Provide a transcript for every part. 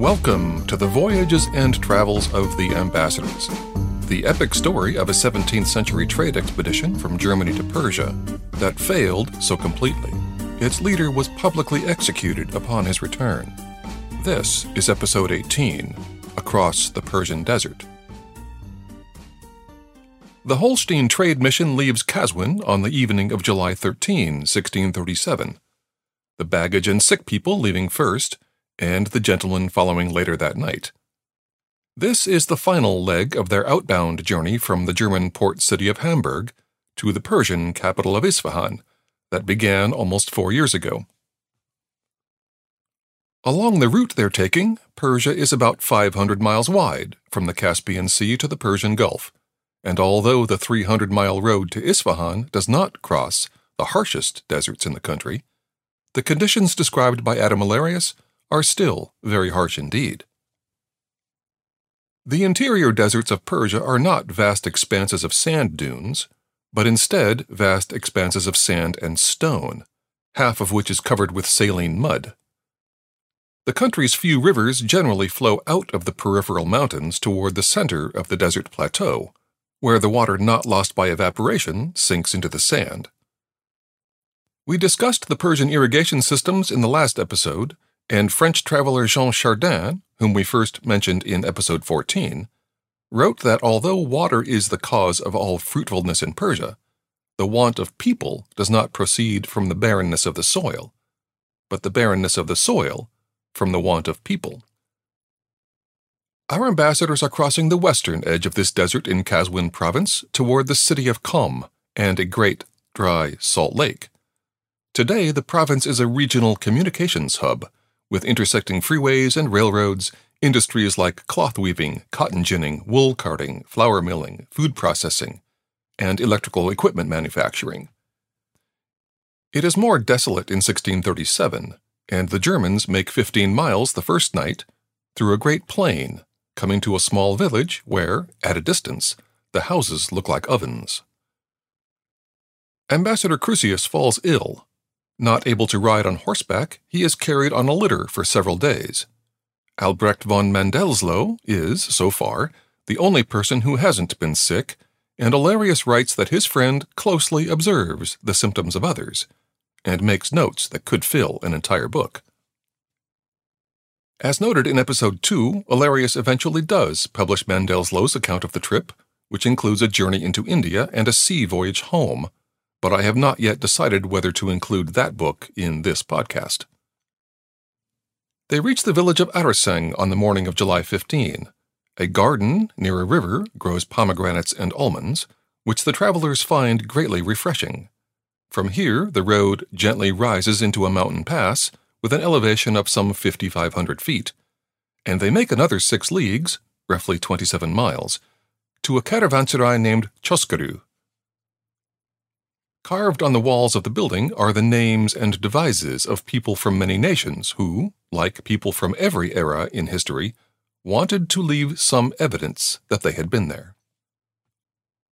Welcome to the voyages and travels of the ambassadors, the epic story of a 17th century trade expedition from Germany to Persia that failed so completely. Its leader was publicly executed upon his return. This is episode 18 Across the Persian Desert. The Holstein trade mission leaves Caswin on the evening of July 13, 1637. The baggage and sick people leaving first, and the gentleman following later that night. This is the final leg of their outbound journey from the German port city of Hamburg to the Persian capital of Isfahan that began almost four years ago. Along the route they're taking, Persia is about 500 miles wide from the Caspian Sea to the Persian Gulf, and although the 300 mile road to Isfahan does not cross the harshest deserts in the country, the conditions described by Adam Olearius are still very harsh indeed. The interior deserts of Persia are not vast expanses of sand dunes, but instead vast expanses of sand and stone, half of which is covered with saline mud. The country's few rivers generally flow out of the peripheral mountains toward the center of the desert plateau, where the water not lost by evaporation sinks into the sand. We discussed the Persian irrigation systems in the last episode, and French traveler Jean Chardin, whom we first mentioned in episode 14, wrote that although water is the cause of all fruitfulness in Persia, the want of people does not proceed from the barrenness of the soil, but the barrenness of the soil from the want of people. Our ambassadors are crossing the western edge of this desert in Caswin province toward the city of Qom and a great, dry salt lake. Today, the province is a regional communications hub with intersecting freeways and railroads, industries like cloth weaving, cotton ginning, wool carding, flour milling, food processing, and electrical equipment manufacturing. It is more desolate in 1637, and the Germans make 15 miles the first night through a great plain, coming to a small village where, at a distance, the houses look like ovens. Ambassador Crusius falls ill not able to ride on horseback, he is carried on a litter for several days. Albrecht von Mandelsloh is, so far, the only person who hasn't been sick, and Olearius writes that his friend closely observes the symptoms of others, and makes notes that could fill an entire book. As noted in episode 2, Olearius eventually does publish Mandelsloh's account of the trip, which includes a journey into India and a sea voyage home, but I have not yet decided whether to include that book in this podcast. They reach the village of Arseng on the morning of July 15. A garden near a river grows pomegranates and almonds, which the travelers find greatly refreshing. From here, the road gently rises into a mountain pass with an elevation of some 5,500 feet, and they make another six leagues, roughly 27 miles, to a caravanserai named Choskeru, Carved on the walls of the building are the names and devises of people from many nations who, like people from every era in history, wanted to leave some evidence that they had been there.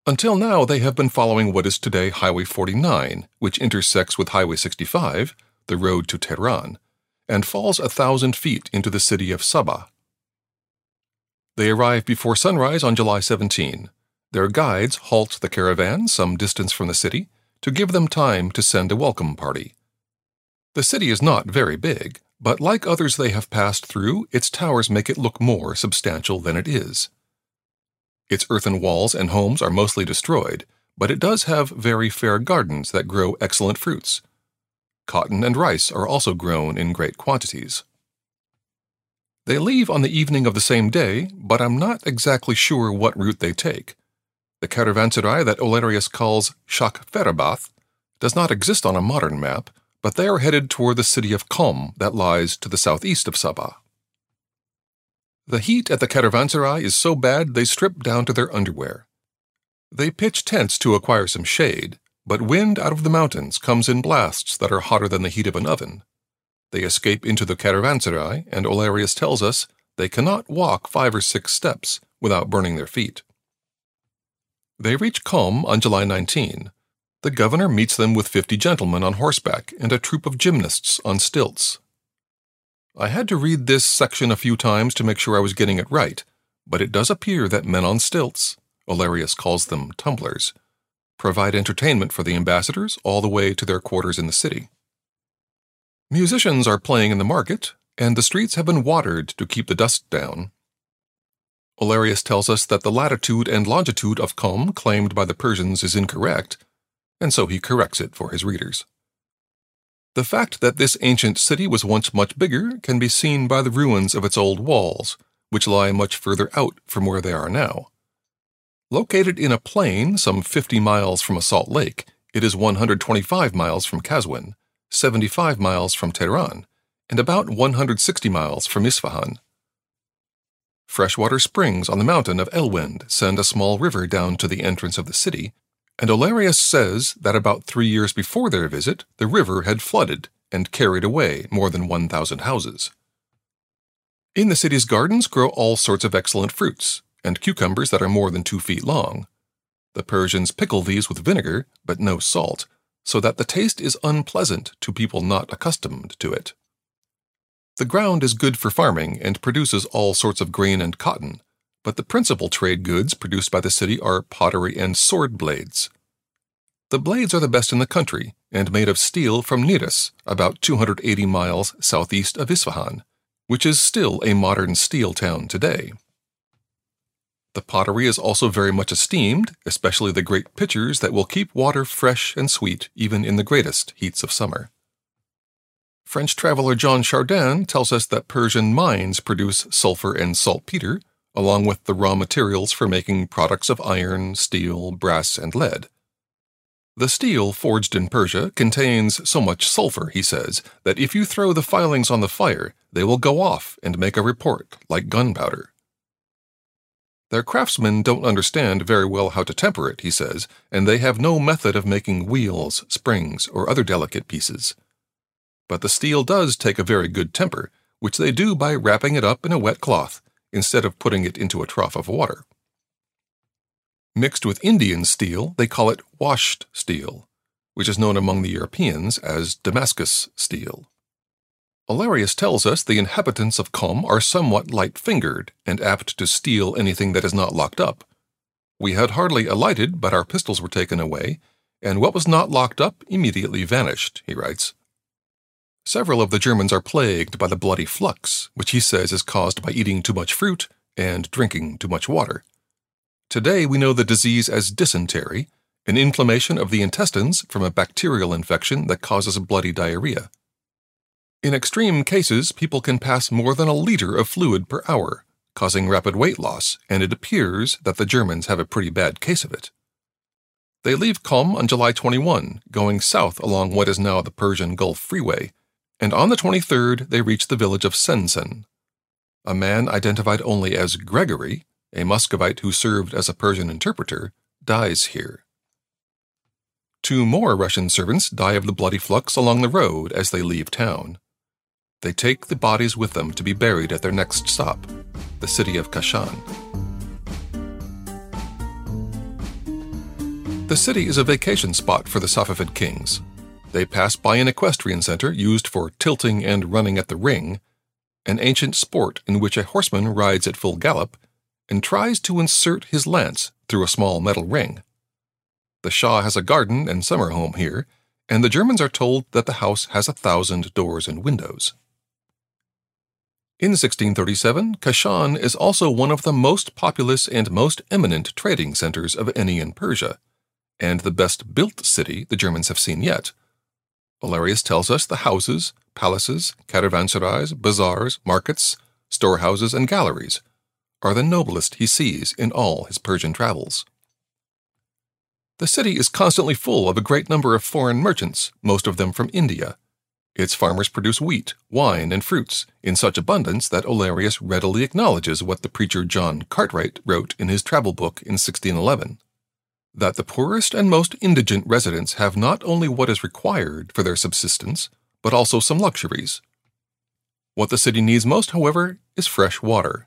Until now, they have been following what is today Highway 49, which intersects with Highway 65, the road to Tehran, and falls a thousand feet into the city of Sabah. They arrive before sunrise on July 17. Their guides halt the caravan some distance from the city to give them time to send a welcome party. The city is not very big, but like others they have passed through, its towers make it look more substantial than it is. Its earthen walls and homes are mostly destroyed, but it does have very fair gardens that grow excellent fruits. Cotton and rice are also grown in great quantities. They leave on the evening of the same day, but I'm not exactly sure what route they take. The caravanserai that Olearius calls Shak Ferabath does not exist on a modern map, but they are headed toward the city of Qom that lies to the southeast of Sabah. The heat at the caravanserai is so bad they strip down to their underwear. They pitch tents to acquire some shade, but wind out of the mountains comes in blasts that are hotter than the heat of an oven. They escape into the caravanserai, and Olearius tells us they cannot walk five or six steps without burning their feet. They reach Qom on July 19. The governor meets them with fifty gentlemen on horseback and a troop of gymnasts on stilts. I had to read this section a few times to make sure I was getting it right, but it does appear that men on stilts, Olearius calls them tumblers, provide entertainment for the ambassadors all the way to their quarters in the city. Musicians are playing in the market, and the streets have been watered to keep the dust down. Olearius tells us that the latitude and longitude of Qom claimed by the Persians is incorrect, and so he corrects it for his readers. The fact that this ancient city was once much bigger can be seen by the ruins of its old walls, which lie much further out from where they are now. Located in a plain some 50 miles from a salt lake, it is 125 miles from Caswin, 75 miles from Tehran, and about 160 miles from Isfahan. Freshwater springs on the mountain of Elwend send a small river down to the entrance of the city, and Olearius says that about three years before their visit, the river had flooded and carried away more than 1,000 houses. In the city's gardens grow all sorts of excellent fruits, and cucumbers that are more than two feet long. The Persians pickle these with vinegar, but no salt, so that the taste is unpleasant to people not accustomed to it. The ground is good for farming and produces all sorts of grain and cotton, but the principal trade goods produced by the city are pottery and sword blades. The blades are the best in the country and made of steel from Niras, about 280 miles southeast of Isfahan, which is still a modern steel town today. The pottery is also very much esteemed, especially the great pitchers that will keep water fresh and sweet even in the greatest heats of summer. French traveler John Chardin tells us that Persian mines produce sulfur and saltpeter, along with the raw materials for making products of iron, steel, brass, and lead. The steel forged in Persia contains so much sulfur, he says, that if you throw the filings on the fire, they will go off and make a report like gunpowder. Their craftsmen don't understand very well how to temper it, he says, and they have no method of making wheels, springs, or other delicate pieces but the steel does take a very good temper, which they do by wrapping it up in a wet cloth instead of putting it into a trough of water. Mixed with Indian steel, they call it washed steel, which is known among the Europeans as Damascus steel. Olearius tells us the inhabitants of Qom are somewhat light fingered and apt to steal anything that is not locked up. We had hardly alighted, but our pistols were taken away, and what was not locked up immediately vanished, he writes. Several of the Germans are plagued by the bloody flux, which he says is caused by eating too much fruit and drinking too much water. Today we know the disease as dysentery, an inflammation of the intestines from a bacterial infection that causes bloody diarrhea. In extreme cases, people can pass more than a liter of fluid per hour, causing rapid weight loss, and it appears that the Germans have a pretty bad case of it. They leave Qom on July 21, going south along what is now the Persian Gulf Freeway, and on the 23rd they reached the village of Sensen. A man identified only as Gregory, a Muscovite who served as a Persian interpreter, dies here. Two more Russian servants die of the bloody flux along the road as they leave town. They take the bodies with them to be buried at their next stop, the city of Kashan. The city is a vacation spot for the Safavid kings, they pass by an equestrian center used for tilting and running at the ring, an ancient sport in which a horseman rides at full gallop and tries to insert his lance through a small metal ring. The Shah has a garden and summer home here, and the Germans are told that the house has a thousand doors and windows. In 1637, Kashan is also one of the most populous and most eminent trading centers of any in Persia, and the best built city the Germans have seen yet. Olearius tells us the houses, palaces, caravanserais, bazaars, markets, storehouses, and galleries are the noblest he sees in all his Persian travels. The city is constantly full of a great number of foreign merchants, most of them from India. Its farmers produce wheat, wine, and fruits in such abundance that Olearius readily acknowledges what the preacher John Cartwright wrote in his travel book in 1611 that the poorest and most indigent residents have not only what is required for their subsistence, but also some luxuries. What the city needs most, however, is fresh water.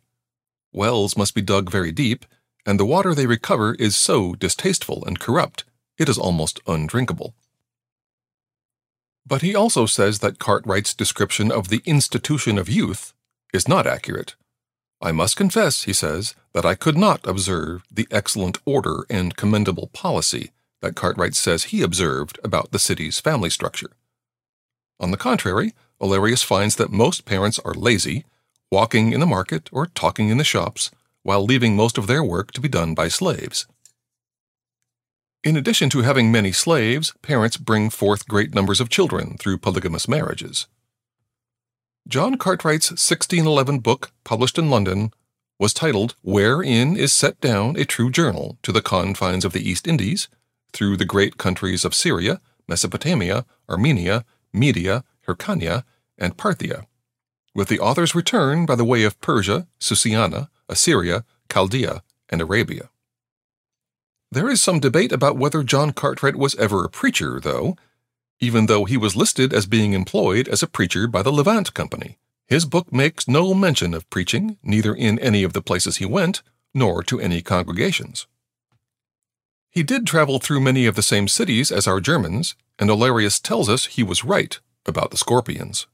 Wells must be dug very deep, and the water they recover is so distasteful and corrupt it is almost undrinkable. But he also says that Cartwright's description of the institution of youth is not accurate. I must confess, he says, that I could not observe the excellent order and commendable policy that Cartwright says he observed about the city's family structure. On the contrary, Olearius finds that most parents are lazy, walking in the market or talking in the shops, while leaving most of their work to be done by slaves. In addition to having many slaves, parents bring forth great numbers of children through polygamous marriages. John Cartwright's 1611 book, published in London, was titled Wherein is Set Down a True Journal to the Confines of the East Indies, through the great countries of Syria, Mesopotamia, Armenia, Media, Hyrcania, and Parthia, with the author's return by the way of Persia, Susiana, Assyria, Chaldea, and Arabia. There is some debate about whether John Cartwright was ever a preacher, though, even though he was listed as being employed as a preacher by the Levant Company. His book makes no mention of preaching, neither in any of the places he went, nor to any congregations. He did travel through many of the same cities as our Germans, and Olearius tells us he was right about the scorpions.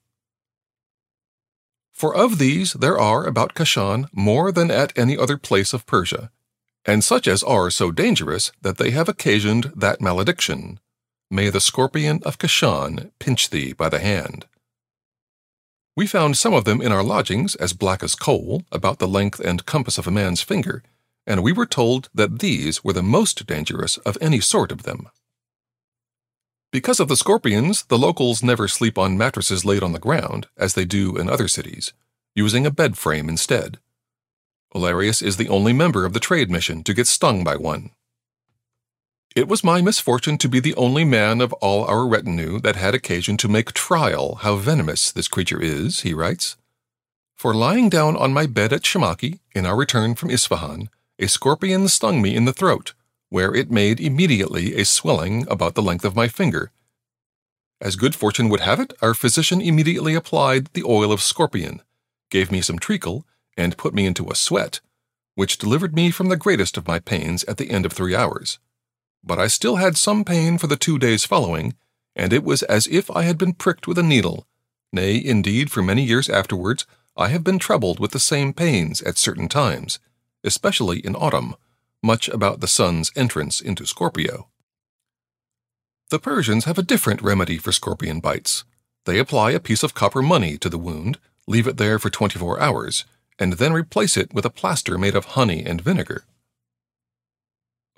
For of these there are about Kashan more than at any other place of Persia, and such as are so dangerous that they have occasioned that malediction. May the scorpion of Kashan pinch thee by the hand. We found some of them in our lodgings as black as coal, about the length and compass of a man's finger, and we were told that these were the most dangerous of any sort of them. Because of the scorpions, the locals never sleep on mattresses laid on the ground, as they do in other cities, using a bed frame instead. Olearius is the only member of the trade mission to get stung by one. It was my misfortune to be the only man of all our retinue that had occasion to make trial how venomous this creature is, he writes. For lying down on my bed at Shamakhi, in our return from Isfahan, a scorpion stung me in the throat, where it made immediately a swelling about the length of my finger. As good fortune would have it, our physician immediately applied the oil of scorpion, gave me some treacle, and put me into a sweat, which delivered me from the greatest of my pains at the end of three hours but I still had some pain for the two days following, and it was as if I had been pricked with a needle. Nay, indeed, for many years afterwards, I have been troubled with the same pains at certain times, especially in autumn, much about the sun's entrance into Scorpio. The Persians have a different remedy for scorpion bites. They apply a piece of copper money to the wound, leave it there for 24 hours, and then replace it with a plaster made of honey and vinegar.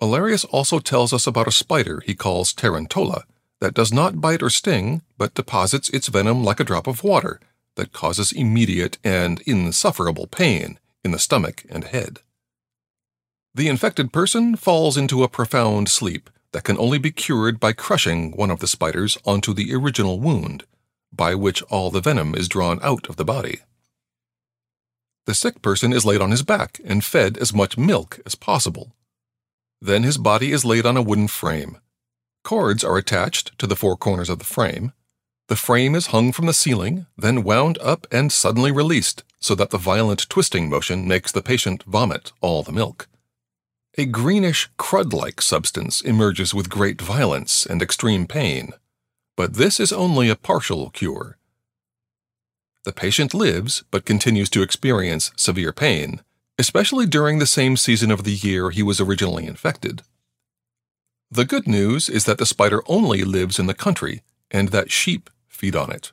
Olearius also tells us about a spider he calls tarantola that does not bite or sting, but deposits its venom like a drop of water that causes immediate and insufferable pain in the stomach and head. The infected person falls into a profound sleep that can only be cured by crushing one of the spiders onto the original wound, by which all the venom is drawn out of the body. The sick person is laid on his back and fed as much milk as possible then his body is laid on a wooden frame. Cords are attached to the four corners of the frame. The frame is hung from the ceiling, then wound up and suddenly released so that the violent twisting motion makes the patient vomit all the milk. A greenish, crud like substance emerges with great violence and extreme pain, but this is only a partial cure. The patient lives but continues to experience severe pain, especially during the same season of the year he was originally infected. The good news is that the spider only lives in the country and that sheep feed on it.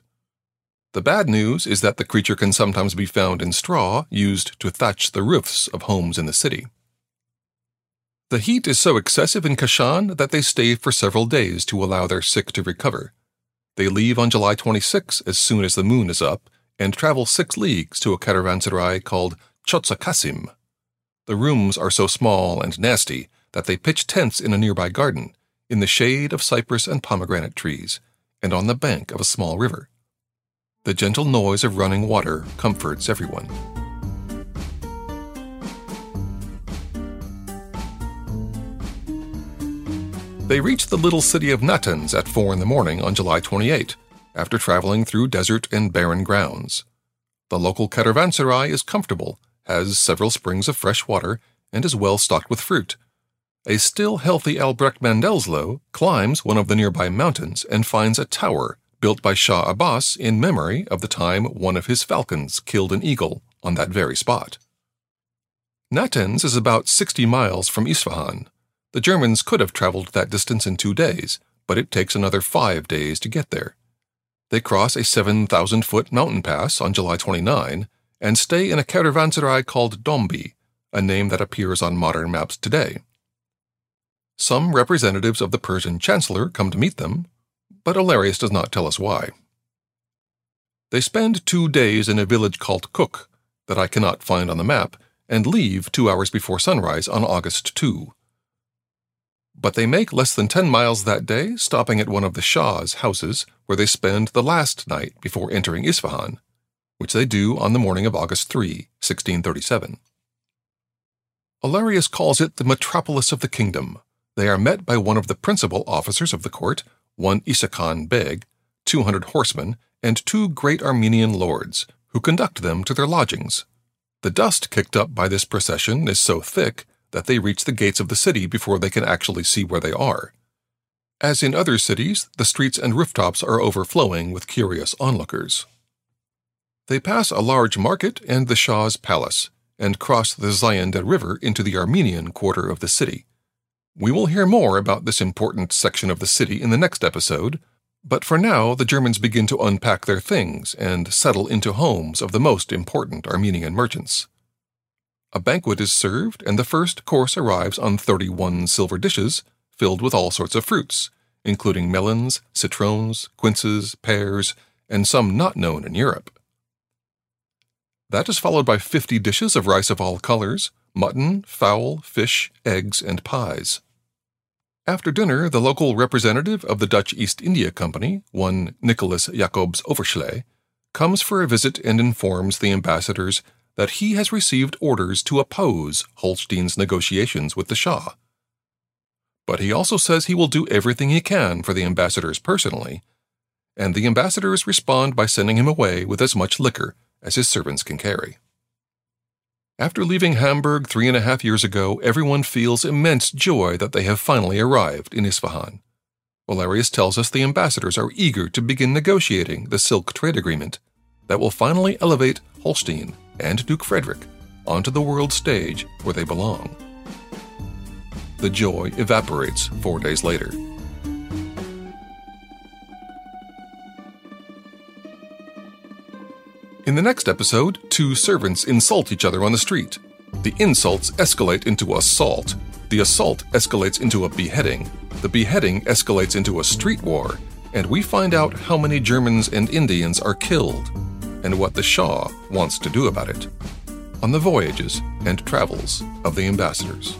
The bad news is that the creature can sometimes be found in straw used to thatch the roofs of homes in the city. The heat is so excessive in Kashan that they stay for several days to allow their sick to recover. They leave on July 26 as soon as the moon is up and travel six leagues to a caravanserai called Chotsakasim. The rooms are so small and nasty that they pitch tents in a nearby garden, in the shade of cypress and pomegranate trees, and on the bank of a small river. The gentle noise of running water comforts everyone. They reach the little city of Natanz at 4 in the morning on July 28, after traveling through desert and barren grounds. The local caravanserai is comfortable has several springs of fresh water, and is well stocked with fruit. A still healthy Albrecht Mandelsloh climbs one of the nearby mountains and finds a tower built by Shah Abbas in memory of the time one of his falcons killed an eagle on that very spot. Natanz is about 60 miles from Isfahan. The Germans could have traveled that distance in two days, but it takes another five days to get there. They cross a 7,000 foot mountain pass on July 29 and stay in a caravanserai called Dombi, a name that appears on modern maps today. Some representatives of the Persian chancellor come to meet them, but Olearius does not tell us why. They spend two days in a village called Kuk, that I cannot find on the map, and leave two hours before sunrise on August 2. But they make less than 10 miles that day, stopping at one of the Shah's houses, where they spend the last night before entering Isfahan, which they do on the morning of August 3, 1637. Olearius calls it the metropolis of the kingdom. They are met by one of the principal officers of the court, one Isakan Beg, 200 horsemen, and two great Armenian lords, who conduct them to their lodgings. The dust kicked up by this procession is so thick that they reach the gates of the city before they can actually see where they are. As in other cities, the streets and rooftops are overflowing with curious onlookers. They pass a large market and the Shah's palace, and cross the Zayanda River into the Armenian quarter of the city. We will hear more about this important section of the city in the next episode, but for now the Germans begin to unpack their things and settle into homes of the most important Armenian merchants. A banquet is served, and the first course arrives on 31 silver dishes filled with all sorts of fruits, including melons, citrons, quinces, pears, and some not known in Europe. That is followed by 50 dishes of rice of all colors, mutton, fowl, fish, eggs, and pies. After dinner, the local representative of the Dutch East India Company, one Nicholas Jacobs Overschley, comes for a visit and informs the ambassadors that he has received orders to oppose Holstein's negotiations with the Shah. But he also says he will do everything he can for the ambassadors personally, and the ambassadors respond by sending him away with as much liquor as his servants can carry. After leaving Hamburg three and a half years ago, everyone feels immense joy that they have finally arrived in Isfahan. Olearius tells us the ambassadors are eager to begin negotiating the Silk Trade Agreement that will finally elevate Holstein and Duke Frederick onto the world stage where they belong. The joy evaporates four days later. In the next episode, two servants insult each other on the street. The insults escalate into assault. The assault escalates into a beheading. The beheading escalates into a street war. And we find out how many Germans and Indians are killed and what the Shah wants to do about it. On the voyages and travels of the ambassadors.